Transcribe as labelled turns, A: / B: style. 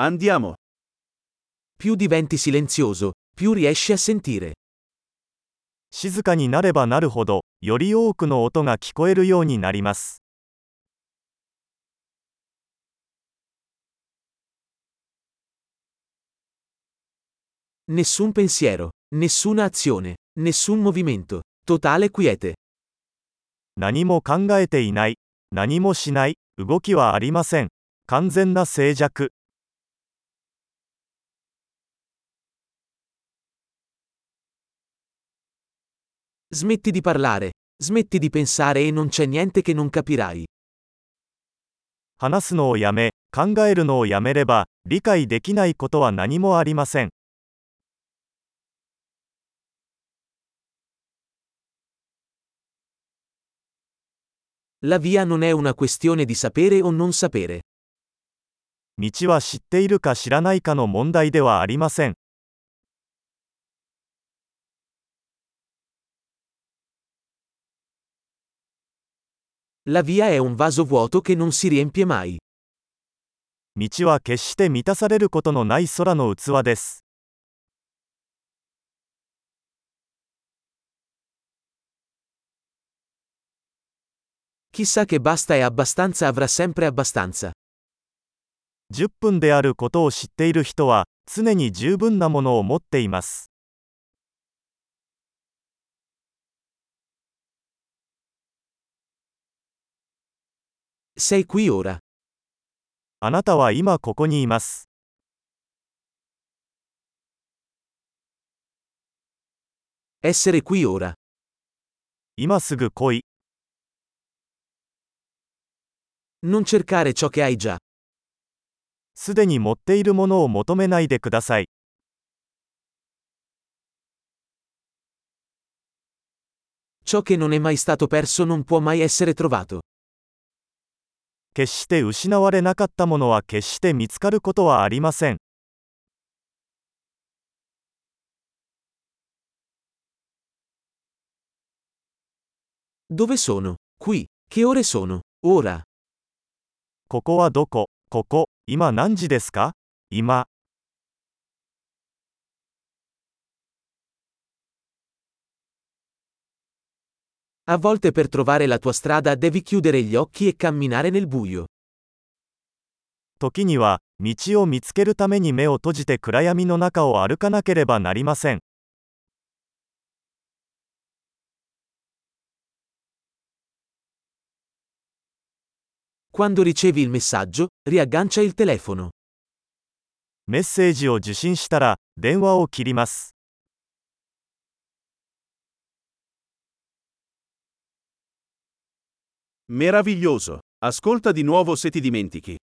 A: Andiamo.
B: Più diventi silenzioso, più riesci a sentire.
C: 静かになればなるほど、より多くの音が聞こえるようになります。
B: Nessun pensiero, nessuna azione, nessun movimento. Totale quiete.
C: 何も考えていない、何もしない、動きはありません。完全な静寂。
B: Smetti di parlare, smetti di pensare e non c'è niente che non capirai.
C: 話すのをやめ、考えるのをやめれば、理解できないことは何もありません。
B: La via non è una questione di sapere o non sapere.
C: 道は知っているか知らないかの問題ではありません。
B: La via è un vaso vuoto che non si riempie mai.
C: 道は決して満たされることのない空の器です。
B: Chissà che basta e abbastanza avrà sempre abbastanza.
C: 10分であることを知っている人は、常に十分なものを持っています。
B: Sei qui ora.
C: あなたは今ここにいます。
B: Essere qui ora.
C: 今すぐ来い。
B: Non cercare ciò che hai già.
C: すでに持っているものを求めないでください。
B: Ciò che non è mai stato perso non può mai essere trovato.
C: 決して失われなかったものは決して見つかることはありません。
B: Dove sono? Qui. Che ore sono? Ora.
C: ここはどこここ、今何時ですか？今。
B: A volte per trovare la tua strada devi chiudere gli occhi e camminare nel buio.
C: 時には、道を見つけるために目を閉じて暗闇の中を歩かなければなりません。
B: Quando ricevi il messaggio, riaggancia il telefono.
C: メッセージを受信したら、電話を切ります。
A: Meraviglioso. Ascolta di nuovo se ti dimentichi.